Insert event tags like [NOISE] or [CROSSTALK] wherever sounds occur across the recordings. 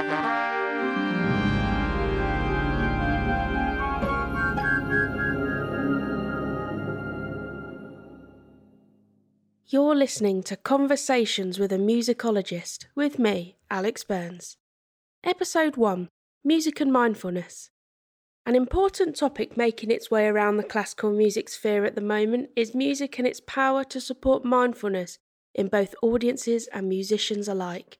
You're listening to Conversations with a Musicologist with me, Alex Burns. Episode 1 Music and Mindfulness. An important topic making its way around the classical music sphere at the moment is music and its power to support mindfulness in both audiences and musicians alike.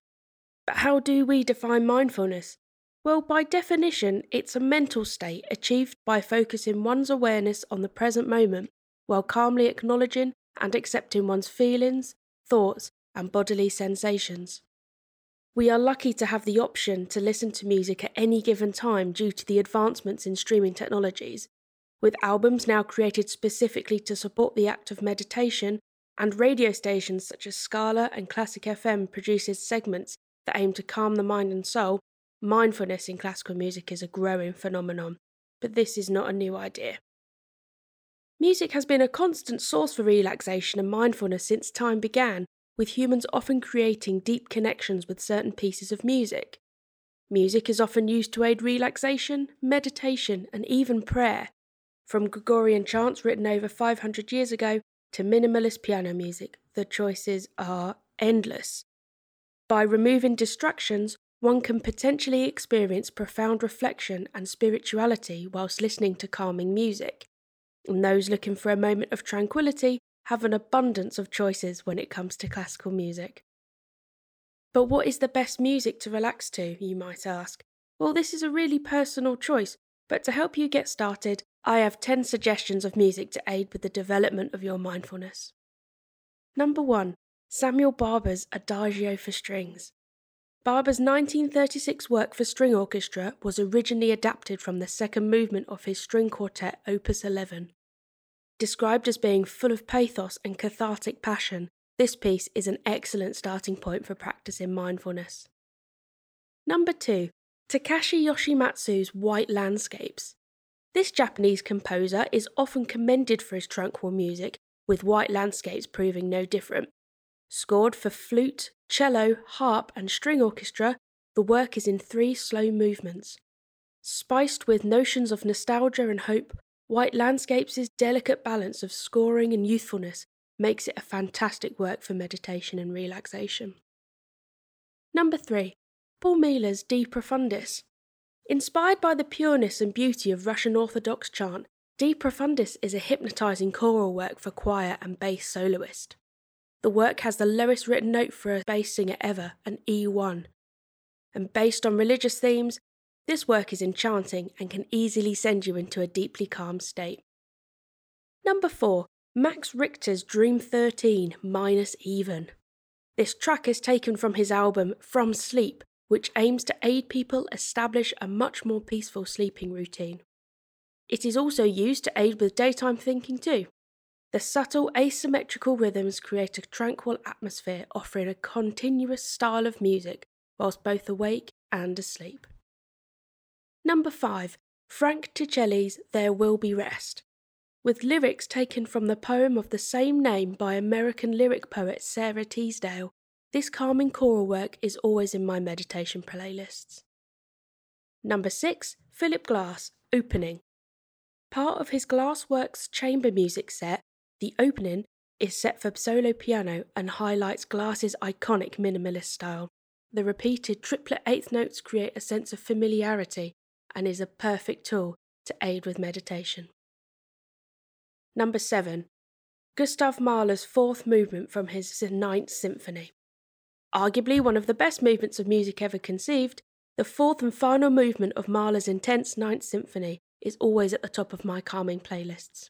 But how do we define mindfulness? Well, by definition, it's a mental state achieved by focusing one's awareness on the present moment while calmly acknowledging and accepting one's feelings, thoughts, and bodily sensations. We are lucky to have the option to listen to music at any given time due to the advancements in streaming technologies, with albums now created specifically to support the act of meditation, and radio stations such as Scala and Classic FM produces segments that aim to calm the mind and soul. Mindfulness in classical music is a growing phenomenon, but this is not a new idea. Music has been a constant source for relaxation and mindfulness since time began, with humans often creating deep connections with certain pieces of music. Music is often used to aid relaxation, meditation, and even prayer. From Gregorian chants written over 500 years ago to minimalist piano music, the choices are endless. By removing distractions, one can potentially experience profound reflection and spirituality whilst listening to calming music and those looking for a moment of tranquility have an abundance of choices when it comes to classical music. But what is the best music to relax to, you might ask? Well, this is a really personal choice, but to help you get started, I have 10 suggestions of music to aid with the development of your mindfulness. Number 1. Samuel Barber's Adagio for Strings. Barber's 1936 work for string orchestra was originally adapted from the second movement of his string quartet Opus 11. Described as being full of pathos and cathartic passion, this piece is an excellent starting point for practicing mindfulness. Number 2. Takashi Yoshimatsu's White Landscapes. This Japanese composer is often commended for his tranquil music, with White Landscapes proving no different. Scored for flute, cello, harp, and string orchestra, the work is in three slow movements. Spiced with notions of nostalgia and hope, White Landscapes' delicate balance of scoring and youthfulness makes it a fantastic work for meditation and relaxation. Number 3. Paul Mealor's De Profundis. Inspired by the pureness and beauty of Russian Orthodox chant, De Profundis is a hypnotizing choral work for choir and bass soloist. The work has the lowest written note for a bass singer ever, an E1. And based on religious themes, this work is enchanting and can easily send you into a deeply calm state. Number 4. Max Richter's Dream 13 minus even. This track is taken from his album From Sleep, which aims to aid people establish a much more peaceful sleeping routine. It is also used to aid with daytime thinking too. The subtle asymmetrical rhythms create a tranquil atmosphere, offering a continuous style of music whilst both awake and asleep. Number 5. Frank Ticheli's There Will Be Rest. With lyrics taken from the poem of the same name by American lyric poet Sara Teasdale, this calming choral work is always in my meditation playlists. Number 6. Philip Glass, Opening. Part of his Glassworks chamber music set, the opening is set for solo piano and highlights Glass's iconic minimalist style. The repeated triplet eighth notes create a sense of familiarity and is a perfect tool to aid with meditation. Number 7. Gustav Mahler's fourth movement from his Ninth Symphony. Arguably one of the best movements of music ever conceived, the fourth and final movement of Mahler's intense Ninth Symphony is always at the top of my calming playlists.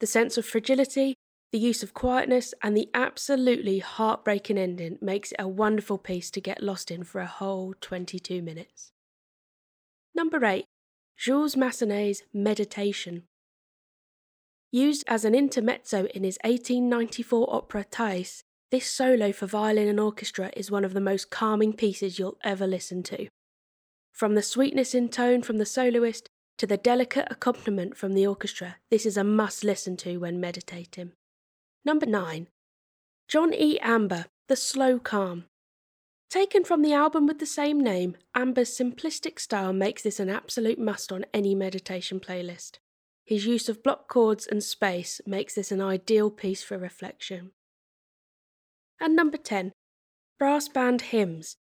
The sense of fragility, the use of quietness, and the absolutely heartbreaking ending makes it a wonderful piece to get lost in for a whole 22 minutes. Number 8. Jules Massenet's Meditation. Used as an intermezzo in his 1894 opera Thais, this solo for violin and orchestra is one of the most calming pieces you'll ever listen to. From the sweetness in tone from the soloist to the delicate accompaniment from the orchestra, this is a must listen to when meditating. Number 9. John E. Amber, The Slow Calm. Taken from the album with the same name, Amber's simplistic style makes this an absolute must on any meditation playlist. His use of block chords and space makes this an ideal piece for reflection. And number 10, Brass Band Hymns.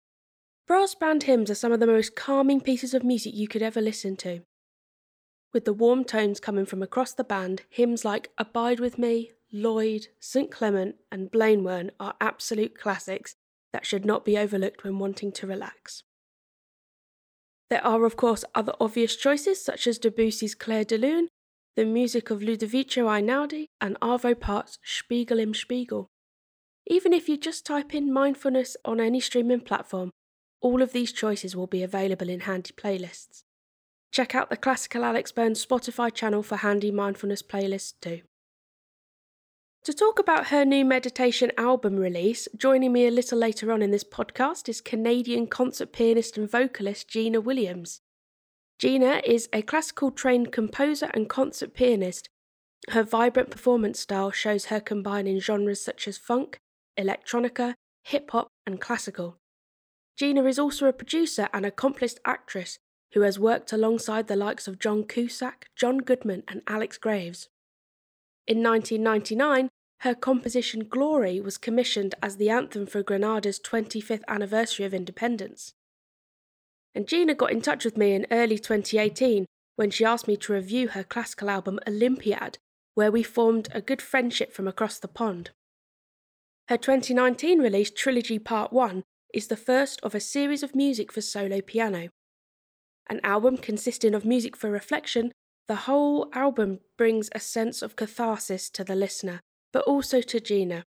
Brass band hymns are some of the most calming pieces of music you could ever listen to. With the warm tones coming from across the band, hymns like Abide With Me, Lloyd, St. Clement, and Blaenwern are absolute classics that should not be overlooked when wanting to relax. There are, of course, other obvious choices such as Debussy's Clair de Lune, the music of Ludovico Einaudi, and Arvo Part's Spiegel im Spiegel. Even if you just type in mindfulness on any streaming platform, all of these choices will be available in handy playlists. Check out the Classical Alex Burns Spotify channel for handy mindfulness playlists too. To talk about her new meditation album release, joining me a little later on in this podcast is Canadian concert pianist and vocalist Gina Williams. Gina is a classical trained composer and concert pianist. Her vibrant performance style shows her combining genres such as funk, electronica, hip hop, and classical. Gina is also a producer and accomplished actress who has worked alongside the likes of John Cusack, John Goodman, and Alex Graves. In 1999, her composition Glory was commissioned as the anthem for Grenada's 25th anniversary of independence. And Gina got in touch with me in early 2018 when she asked me to review her classical album Olympiad, where we formed a good friendship from across the pond. Her 2019 release Trilogy Part 1 is the first of a series of music for solo piano. An album consisting of music for reflection the whole album brings a sense of catharsis to the listener, but also to Gina.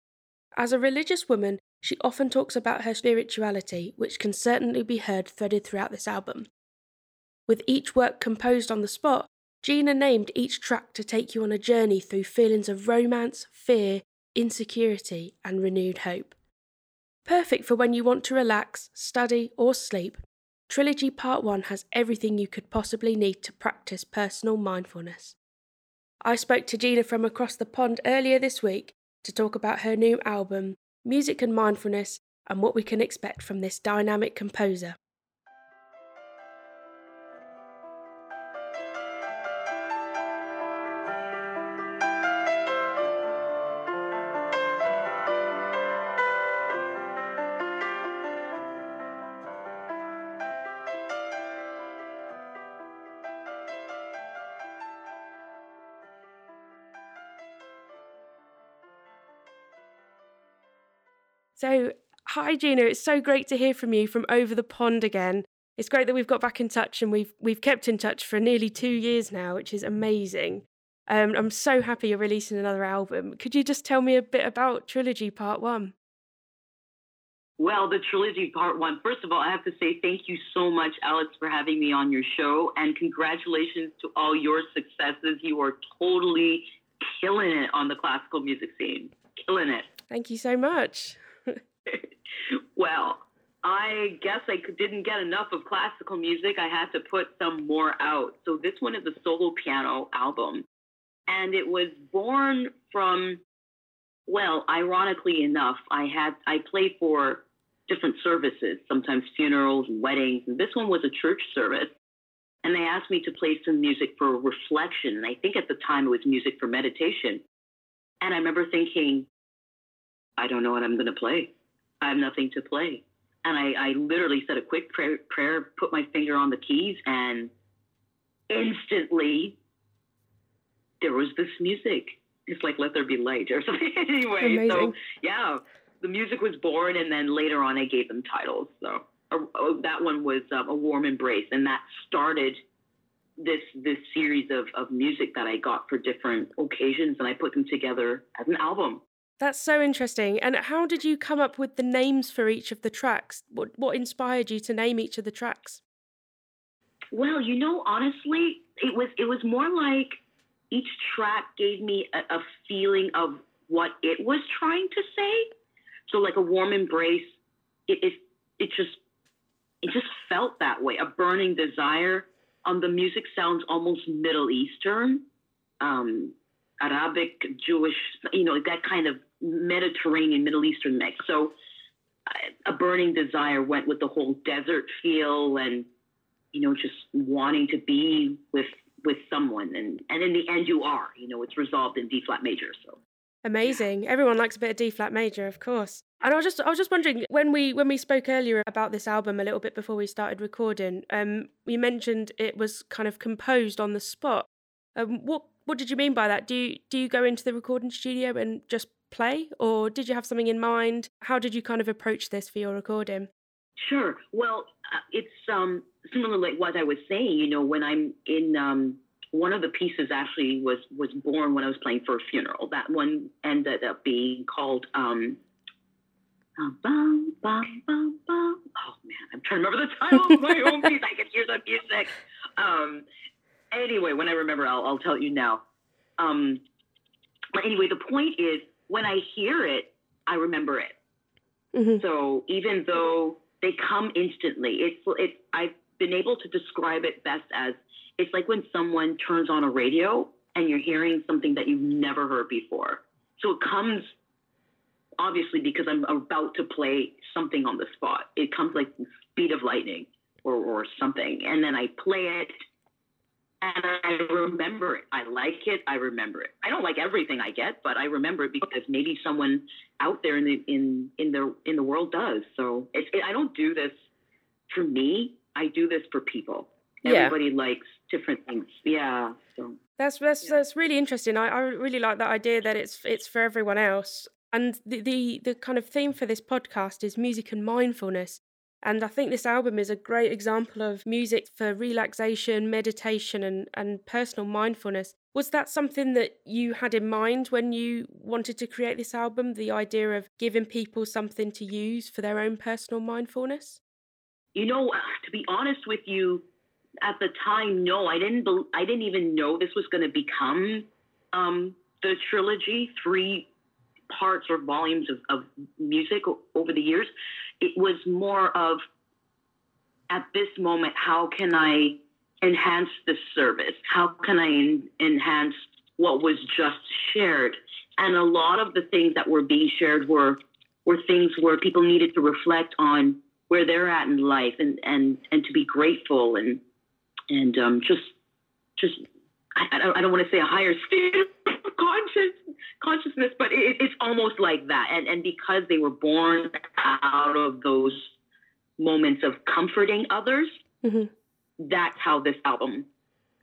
As a religious woman, she often talks about her spirituality, which can certainly be heard threaded throughout this album. With each work composed on the spot, Gina named each track to take you on a journey through feelings of romance, fear, insecurity, and renewed hope. Perfect for when you want to relax, study, or sleep, Trilogy Part 1 has everything you could possibly need to practice personal mindfulness. I spoke to Gina from across the pond earlier this week to talk about her new album, Music and Mindfulness, and what we can expect from this dynamic composer. So, hi Gina, it's so great to hear from you from over the pond again. It's great that we've got back in touch and we've we've kept in touch for nearly two years now, which is amazing. Um, I'm so happy you're releasing another album. Could you just tell me a bit about Trilogy Part One? Well, the trilogy part one. First of all, I have to say thank you so much, Alex, for having me on your show, and congratulations to all your successes. You are totally killing it on the classical music scene. Killing it. Thank you so much. Well, I guess I didn't get enough of classical music. I had to put some more out. So this one is a solo piano album. And it was born from, well, ironically enough, I had I played for different services, sometimes funerals and weddings. And this one was a church service. And they asked me to play some music for reflection. And I think at the time it was music for meditation. And I remember thinking, I don't know what I'm going to play. I have nothing to play. And I, I literally said a quick prayer, prayer, put my finger on the keys, and instantly there was this music. It's like Let There Be Light or [LAUGHS] something. anyway, Amazing. so yeah, the music was born, and then later on I gave them titles. So uh, that one was um, A Warm Embrace, and that started this this series of, of music that I got for different occasions, and I put them together as an album. That's so interesting. And how did you come up with the names for each of the tracks? What what inspired you to name each of the tracks? Well, you know, honestly, it was it was more like each track gave me a, a feeling of what it was trying to say. So, like a warm embrace, it it, it just it just felt that way. A burning desire. Um, the music sounds almost Middle Eastern. Um, Arabic, Jewish, you know, that kind of Mediterranean, Middle Eastern mix. So a burning desire went with the whole desert feel and you know just wanting to be with with someone. And and in the end you are you know it's resolved in d flat major so. Amazing. Everyone likes a bit of d flat major of course. And i was just i was just wondering when we when we spoke earlier about this album a little bit before we started recording um you mentioned it was kind of composed on the spot. Um what what did you mean by that do you do you go into the recording studio and just play or did you have something in mind how did you kind of approach this for your recording Sure. Well, uh, it's um, similar like what I was saying. You know, when I'm in um, one of the pieces actually was was born when I was playing for a funeral. That one ended up being called. Um. Oh man, I'm trying to remember the [LAUGHS] title of my own piece. I can hear the music. Um, anyway, when I remember, I'll, I'll tell you now. Um, but anyway, the point is, when I hear it, I remember it. Mm-hmm. So even though they come instantly. It's it's I've been able to describe it best as it's like when someone turns on a radio and you're hearing something that you've never heard before. So it comes obviously because I'm about to play something on the spot. It comes like speed of lightning or, or something. And then I play it and I remember it. I like it. I remember it. I don't like everything I get, but I remember it because maybe someone out there in the in in the in the world does. So it, I don't do this for me. I do this for people. Yeah. Everybody likes different things. Yeah. So that's that's Yeah. that's really interesting. I, I really like that idea that it's it's for everyone else. And the, the the kind of theme for this podcast is music and mindfulness. And I think this album is a great example of music for relaxation, meditation, and, and personal mindfulness. Was that something that you had in mind when you wanted to create this album? The idea of giving people something to use for their own personal mindfulness? you know, to be honest with you, at the time, no, I didn't. bel I didn't even know this was going to become um, the trilogy, three parts or volumes of, of music over the years. It was more of, at this moment, how can I enhance this service? How can I en- enhance what was just shared? And a lot of the things that were being shared were were things where people needed to reflect on where they're at in life and and and to be grateful and and um, just just I, I don't, I don't want to say a higher state of conscious consciousness, but it, it's almost like that. And and because they were born out of those moments of comforting others, Mhm. that's how this album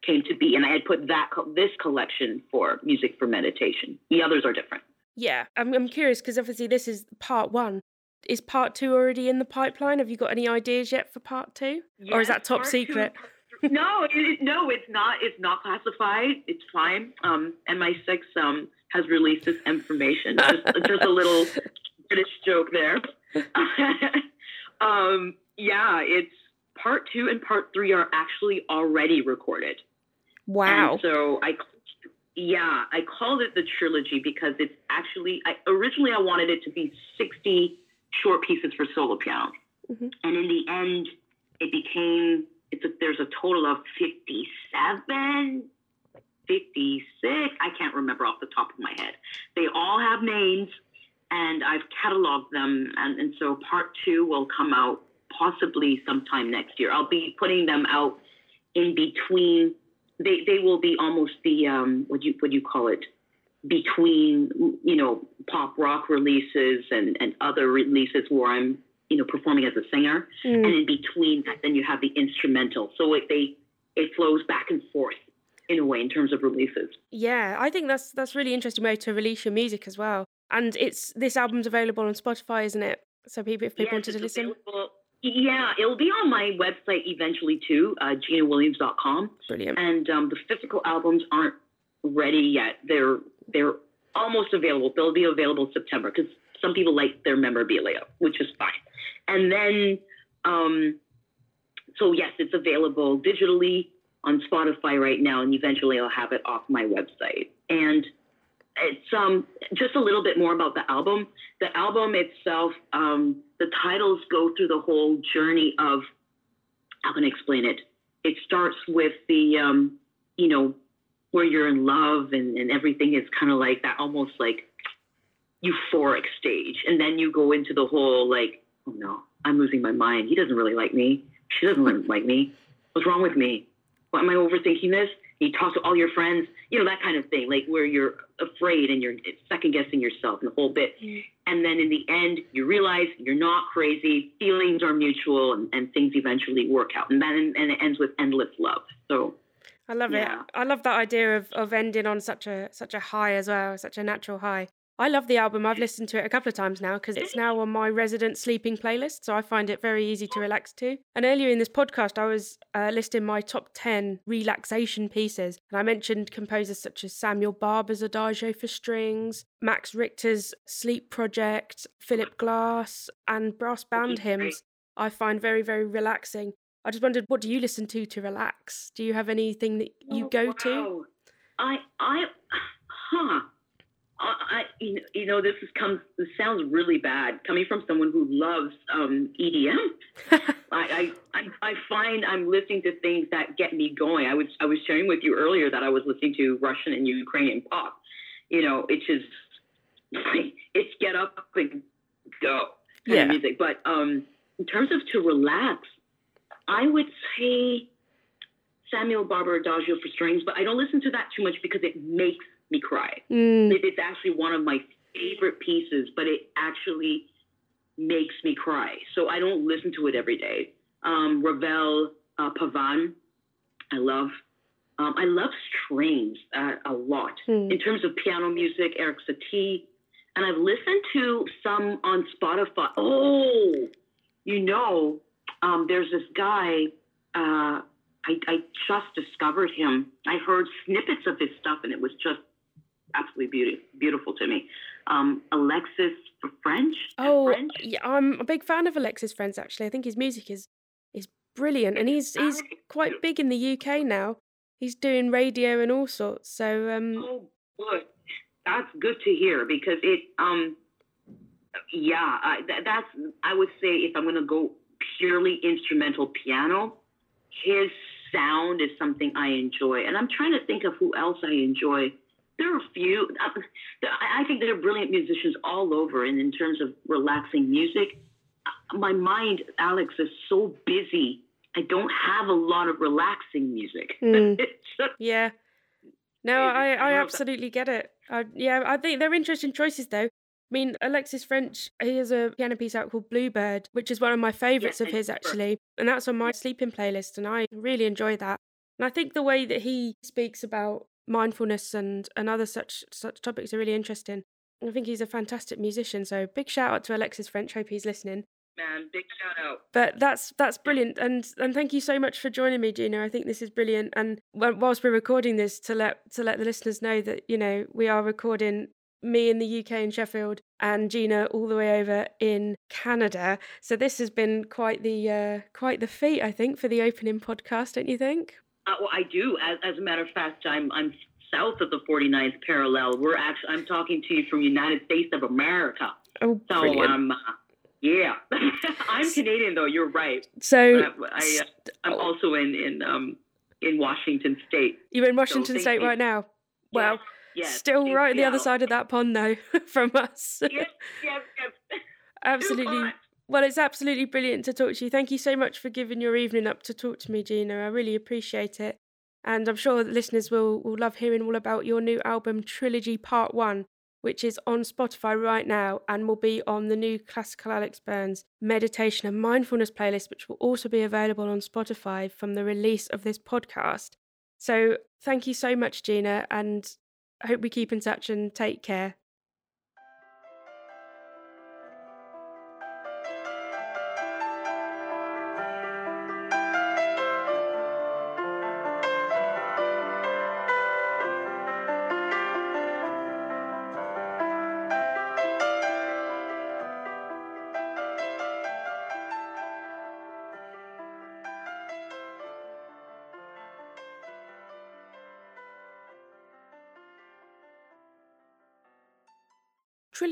came to be. And I had put that this collection for music for meditation. The others are different. Yeah, I'm, I'm curious because obviously this is part one. Is part two already in the pipeline? Have you got any ideas yet for part two? or is that top part two- secret? No, it, no, it's not. It's not classified. It's fine. Um, MI6 um has released this information. Just, just a little [LAUGHS] British joke there. [LAUGHS] um, yeah, it's part two and part three are actually already recorded. Wow. And so I, yeah, I called it the trilogy because it's actually, I, originally I wanted it to be 60 short pieces for solo piano. Mhm. And in the end, it became, it's a, there's a total of 57, 56. I can't remember off the top of my head. They all have names and I've cataloged them. And, and so part two will come out possibly sometime next year. I'll be putting them out in between they they will be almost the um what do you what do you call it between you know pop rock releases and and other releases where I'm you know performing as a singer Mm. and in between that then you have the instrumental so it they it flows back and forth in a way in terms of releases Yeah, I think that's that's really interesting way to release your music as well. And it's this album's available on Spotify, isn't it? So people, if people Yes, wanted to listen, available- yeah it'll be on my website eventually too uh, ginawilliams.com brilliant. and um, the physical albums aren't ready yet. They're they're almost available. They'll be available September because some people like their memorabilia, which is fine. And then, um, so yes, it's available digitally on Spotify right now, and eventually I'll have it off my website. And it's um just a little bit more about the album. The album itself, um, the titles go through the whole journey of how can I explain it? It starts with the um, you know, where you're in love and, and everything is kind of like that almost like euphoric stage. And then you go into the whole like oh no, I'm losing my mind. He doesn't really like me. She doesn't like me. What's wrong with me? What am I overthinking this? You talk to all your friends, you know, that kind of thing, like where you're afraid and you're second guessing yourself and the whole bit. Mm. And then in the end, you realize you're not crazy, feelings are mutual, and, and things eventually work out. And then and it ends with endless love. So I love yeah. it. I love that idea of, of ending on such a such a high as well, such a natural high. I love the album. I've listened to it a couple of times now because it's now on my resident sleeping playlist. So I find it very easy to relax to. And earlier in this podcast, I was uh, listing my top 10 relaxation pieces. And I mentioned composers such as Samuel Barber's Adagio for Strings, Max Richter's Sleep Project, Philip Glass, and brass band hymns. I find very, very relaxing. I just wondered, what do you listen to to relax? Do you have anything that you oh, go wow. to? I, I, [SIGHS] huh. I, you know, this is comes. This sounds really bad coming from someone who loves um, EDM. [LAUGHS] I, I, I find I'm listening to things that get me going. I was, I was sharing with you earlier that I was listening to Russian and Ukrainian pop. You know, it's just, [LAUGHS] it's get up and go kind yeah. of music. But um, in terms of to relax, I would say Samuel Barber Adagio for strings, but I don't listen to that too much because it makes me cry. Mm. It's actually one of my favorite pieces, but it actually makes me cry. So I don't listen to it every day. Um, Ravel uh, Pavan, I love. Um, I love strings uh, a lot. Mm. In terms of piano music, Erik Satie, and I've listened to some on Spotify. Oh, you know, um, there's this guy. Uh, I, I just discovered him. I heard snippets of his stuff, and it was just absolutely beautiful, beautiful to me. Um, Alexis Ffrench. Oh, Ffrench. yeah, I'm a big fan of Alexis Ffrench. Actually, I think his music is is brilliant, and he's he's quite big in the UK now. He's doing radio and all sorts. So, um, oh, good. That's good to hear because it, um, yeah, I, that's I would say if I'm going to go purely instrumental piano, his sound is something I enjoy, and I'm trying to think of who else I enjoy there are a few. I think there are brilliant musicians all over, and in terms of relaxing music, my mind, Alex, is so busy. I don't have a lot of relaxing music. [LAUGHS] Mm. yeah. No, I, I absolutely get it. I, yeah, I think they're interesting choices, though. I mean, Alexis Ffrench, he has a piano piece out called Bluebird, which is one of my favourites of his, actually. And that's on my sleeping playlist, and I really enjoy that. And I think the way that he speaks about mindfulness and, and other such such topics are really interesting. I think he's a fantastic musician. So big shout out to Alexis Ffrench. Hope he's listening. Man, big shout out. But that's that's brilliant, and and thank you so much for joining me, Gina. I think this is brilliant. And whilst we're recording this, to let to let the listeners know that you know we are recording me in the UK in Sheffield and Gina all the way over in Canada. So this has been quite the uh, quite the feat, I think, for the opening podcast. Don't you think? Uh, well, I do. As, as a matter of fact, I'm I'm south of the 49th parallel. We're actually I'm talking to you from United States of America. Oh, so brilliant. um, yeah, [LAUGHS] I'm Canadian though. You're right. So I, am uh, also in in um in Washington State. You're in Washington so State right now. Well, yes, yes, still right on the other side of that pond though [LAUGHS] from us. yes, yes, yes. Absolutely [LAUGHS] well, it's absolutely brilliant to talk to you. Thank you so much for giving your evening up to talk to me, Gina. I really appreciate it. And I'm sure listeners will, will love hearing all about your new album, Trilogy Part 1, which is on Spotify right now and will be on the new Classical Alex Burns Meditation and Mindfulness playlist, which will also be available on Spotify from the release of this podcast. So thank you so much, Gina, and I hope we keep in touch and take care.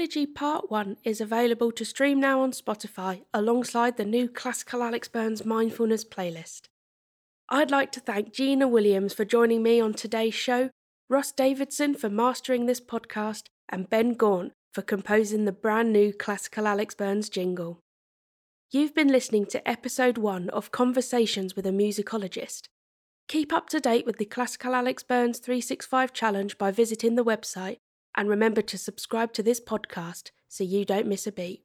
Trilogy Part 1 is available to stream now on Spotify alongside the new Classical Alex Burns Mindfulness playlist. I'd like to thank Gina Williams for joining me on today's show, Ross Davidson for mastering this podcast, and Ben Gaunt for composing the brand new Classical Alex Burns jingle. You've been listening to episode one of Conversations with a Musicologist. Keep up to date with the Classical Alex Burns 365 Challenge by visiting the website and remember to subscribe to this podcast so you don't miss a beat.